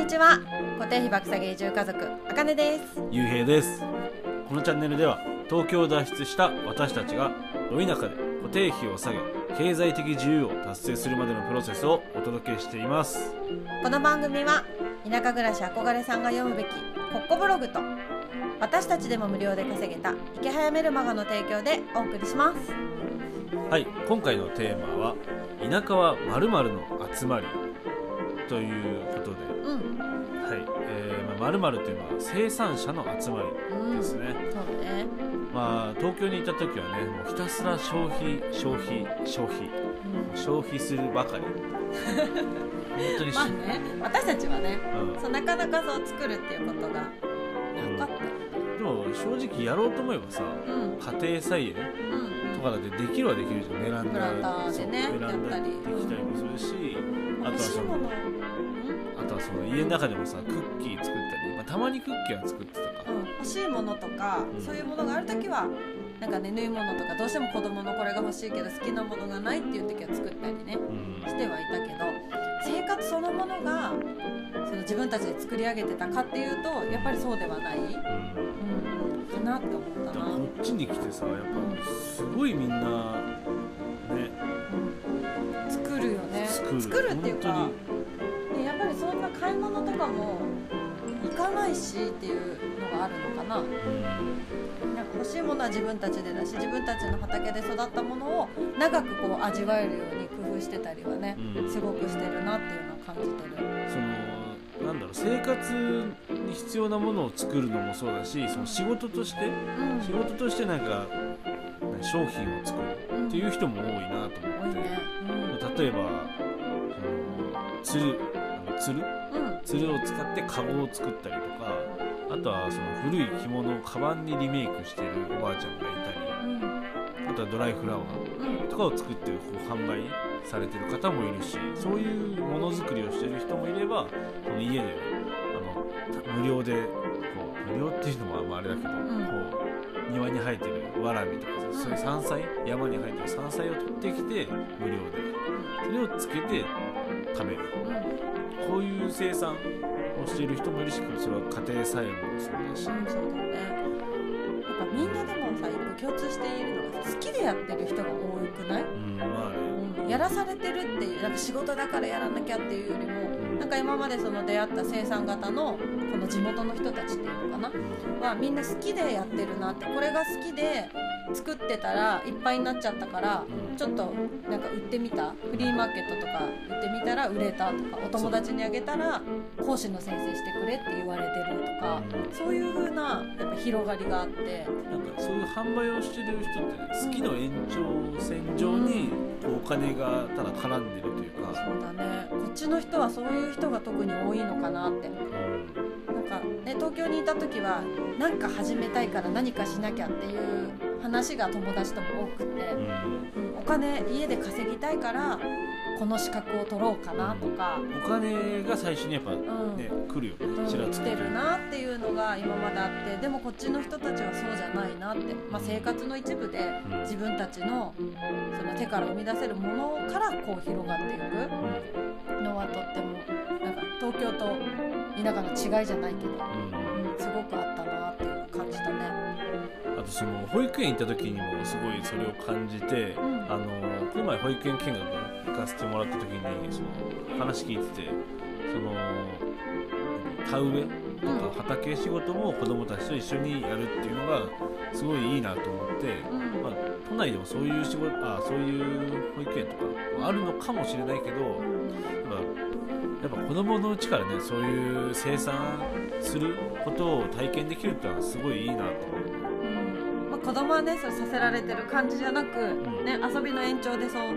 にちは。固定費爆下げ移住家族あかねです。ゆうへいです。このチャンネルでは東京を脱出した私たちがど田舎で固定費を下げ経済的自由を達成するまでのプロセスをお届けしています。この番組は田舎暮らし憧れさんが読むべきコッコブログと私たちでも無料で稼げた池早メルマガの提供でお送りします。はい今回のテーマは田舎は〇〇の集まりということでえーまあ、〇〇というのは生産者の集まりうんですね、そうね。まあ東京にいた時はねもうひたすら消費消費消費。消費するばかり。本当にし、まあね私たちはねうん。そうなかなかそう作るっていうことがなかった。でも正直やろうと思えばさうん。家庭菜園うん。とかだってできるはできるじゃん。ベランダでね。やったりできたりもするし、あとはそのとはその家の中でもさクッキー作ったり、まあ、たまにクッキーは作ってたか、うん、欲しいものとか、うん。そういうものがある時はなんかね縫い物とかどうしても子供のこれが欲しいけど好きなものがないっていう時は作ったりねうん。してはいたけど生活そのものがその自分たちで作り上げてたかっていうとやっぱりそうではない、うん、うんかなって思ったな、こっちに来てさやっぱすごいみんなね。うん。作るよね。作る。っていうか、そんな買い物とかも行かないしっていうのがあるのかな。本なんか欲しいものは自分たちでだし自分たちの畑で育ったものを長くこう味わえるように工夫してたりはね、うん。すごくしてるなっていうのを感じてる。そのなんだろう生活に必要なものを作るのもそうだしその仕事としてうん。仕事としてなんか何商品を作るっていう人も多いなと思って、多いね。例えばそのつるつるつるを使ってカゴを作ったりとかあとはその古い着物をカバンにリメイクしてるおばあちゃんがいたりあとはドライフラワーうんとかを作ってこう販売されてる方もいるしそういうものづくりをしてる人もいればその家であの無料でこう無料っていうのもあんまあれだけど、ん。こう庭に生えてるわらびとかそういう山菜山に生えてる山菜を取ってきて無料で。それをつけて食べる。こういう生産をしている人もいるしそれは家庭菜園もそうだし、うん、そうだね。やっぱみんなでもさ共通しているのがさ好きでやってる人が多くない、うんまあね。うん、やらされてるっていうなんか仕事だからやらなきゃっていうよりもなんか今までその出会った生産型のこの地元の人たちっていうのかな？うん。はみんな好きでやってるなってこれが好きで作ってたらいっぱいになっちゃったからうん。ちょっとなんか売ってみた？フリーマーケットとか売ってみたら売れたとかお友達にあげたら講師の先生してくれって言われてるとかうん。そういう風なやっぱ広がりがあって。なんかそういう販売をしてる人って、ね、好きの延長線上にこうお金がただ絡んでるというか、そうだね。こっちの人はそういう人が特に多いのかなって。うん。なんかね東京にいた時は何か始めたいから何かしなきゃっていう話が友達とも多くて、うん。うんお金家で稼ぎたいからこの資格を取ろうかなとか、お金が最初にやっぱね、うん。来るようんねちらつてるなっていうのが今まであってでもこっちの人たちはそうじゃないなって、まあ、生活の一部でうん。自分たちのその手から生み出せるものからこう広がっていくのはとってもなんか東京と田舎の違いじゃないけど、うん。うんうん、すごくあってその保育園行った時にもすごいそれを感じて、うん。あのこの前保育園見学行かせてもらった時にその話聞いててその田植えとか畑仕事も子供たちと一緒にやるっていうのがすごいいいなと思って、うん。まあ、都内でもそういう仕事あそういう保育園とかもあるのかもしれないけど、やっぱ子供のうちからねそういう生産することを体験できるってのはすごいいいなと思う。まあ、子供はねそれさせられてる感じじゃなく、ん。ね、遊びの延長でそう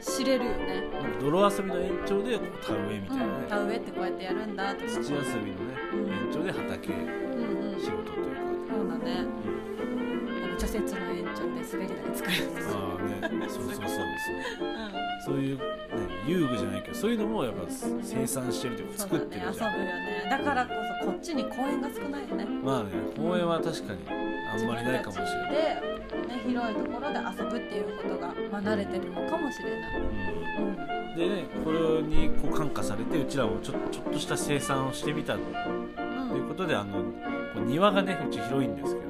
知れるよね、泥遊びの延長で田植えみたいなね、うん、田植えってこうやってやるんだとか。土遊びのね、うん延長で畑うん。うん仕事というか、そうだね。除雪の延長で滑り台作るんですよ、ああねそうそうそうそう。うそういう、ね、遊具じゃないけどそういうのもやっぱ生産してるというか作だね遊ぶよってるじゃん。ね。だからこそこっちに公園が少ないよね。まあね公園は確かにあんまりないかもしれない、で、ね、広いところで遊ぶっていうことが、まあ、慣れてるのかもしれない、うん。うんでねこれにこう感化されてうちらもちょちょっとした生産をしてみたとうんいうことであのこう庭がねうち広いんですけど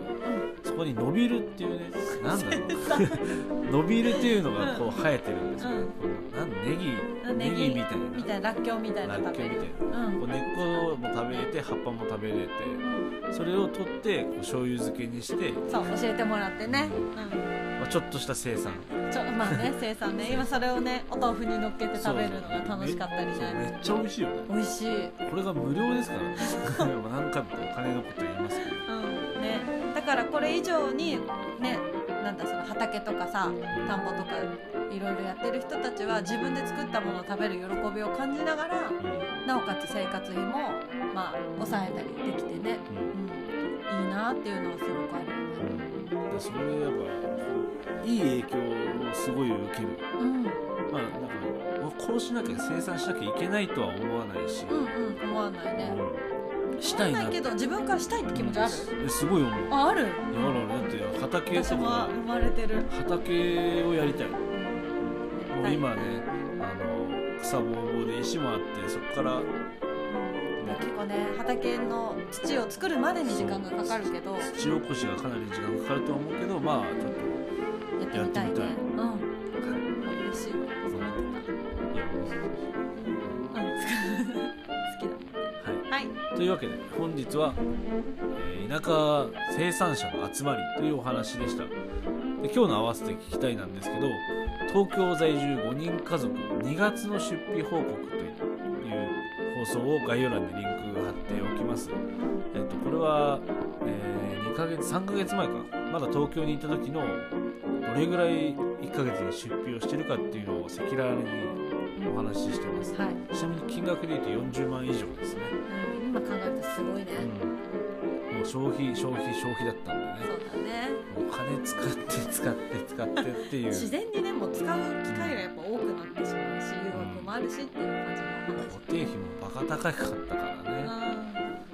そこに伸びるっていうね なんだろう。伸びるっていうのがこう生えてるんですけど、うん。なんネギうん。ネギみたいな。みたいならっきょうみたいな。らっきょうみたいな。うんこう根っこも食べれて葉っぱも食べれてうん。それを取ってこう醤油漬けにして、そう教えてもらってね、まあ、ちょっとした生産。うん、ちょまあね 生産ね。今それをねお豆腐に乗っけて食べるのが楽しかったりそうめねっちゃ美味しいよね。美味しい、これが無料ですからね。何回もお金のこと言いますけどからこれ以上にねなんだその畑とかさ田んぼとかいろいろやってる人たちは自分で作ったものを食べる喜びを感じながらなおかつ生活費もまあ抑えたりできてね、うん。うん、いいなっていうのはすごくあるよね。でそれでやっぱいい影響をすごい受ける。うん、まあなんかこうしなきゃ生産しなきゃいけないとは思わないし、うんうん思わないね。うんしたいな。けど自分からしたいって気持ちある？えすごい思う。あある？いやあるある。だって畑とか。生まれてる。畑をやりたい。もう今ねあの草ぼうぼうで石もあってそこから結構ね畑の土を作るまでに時間がかかるけど。や土起こしがかなり時間かかるとは思うけどまあちょっとやってみたいうというわけで本日は、えー田舎生産者の集まりというお話でした。で今日の合わせて聞きたいなんですけど東京在住5人家族2月の出費報告という放送を概要欄にリンク貼っておきます、えっとこれは、え2ヶ月3ヶ月前か。まだ東京にいた時のどれぐらい1ヶ月に出費をしてるかっていうのを赤裸々にお話ししてます。はい、ちなみに金額で言うと40万以上ですね消費消費消費だったんでね。そうだね。もう金使って使って使ってっていう。自然にねもう使う機会がやっぱ多くなってしまうし誘惑もあるしっていう感じの話。固定費もバカ高かったからね、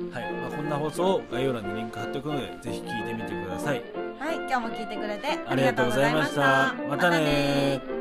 うん。はい。まあ、こんな放送を概要欄にリンク貼っておくのでぜひ聞いてみてください。はい。今日も聞いてくれてありがとうございました。また。ね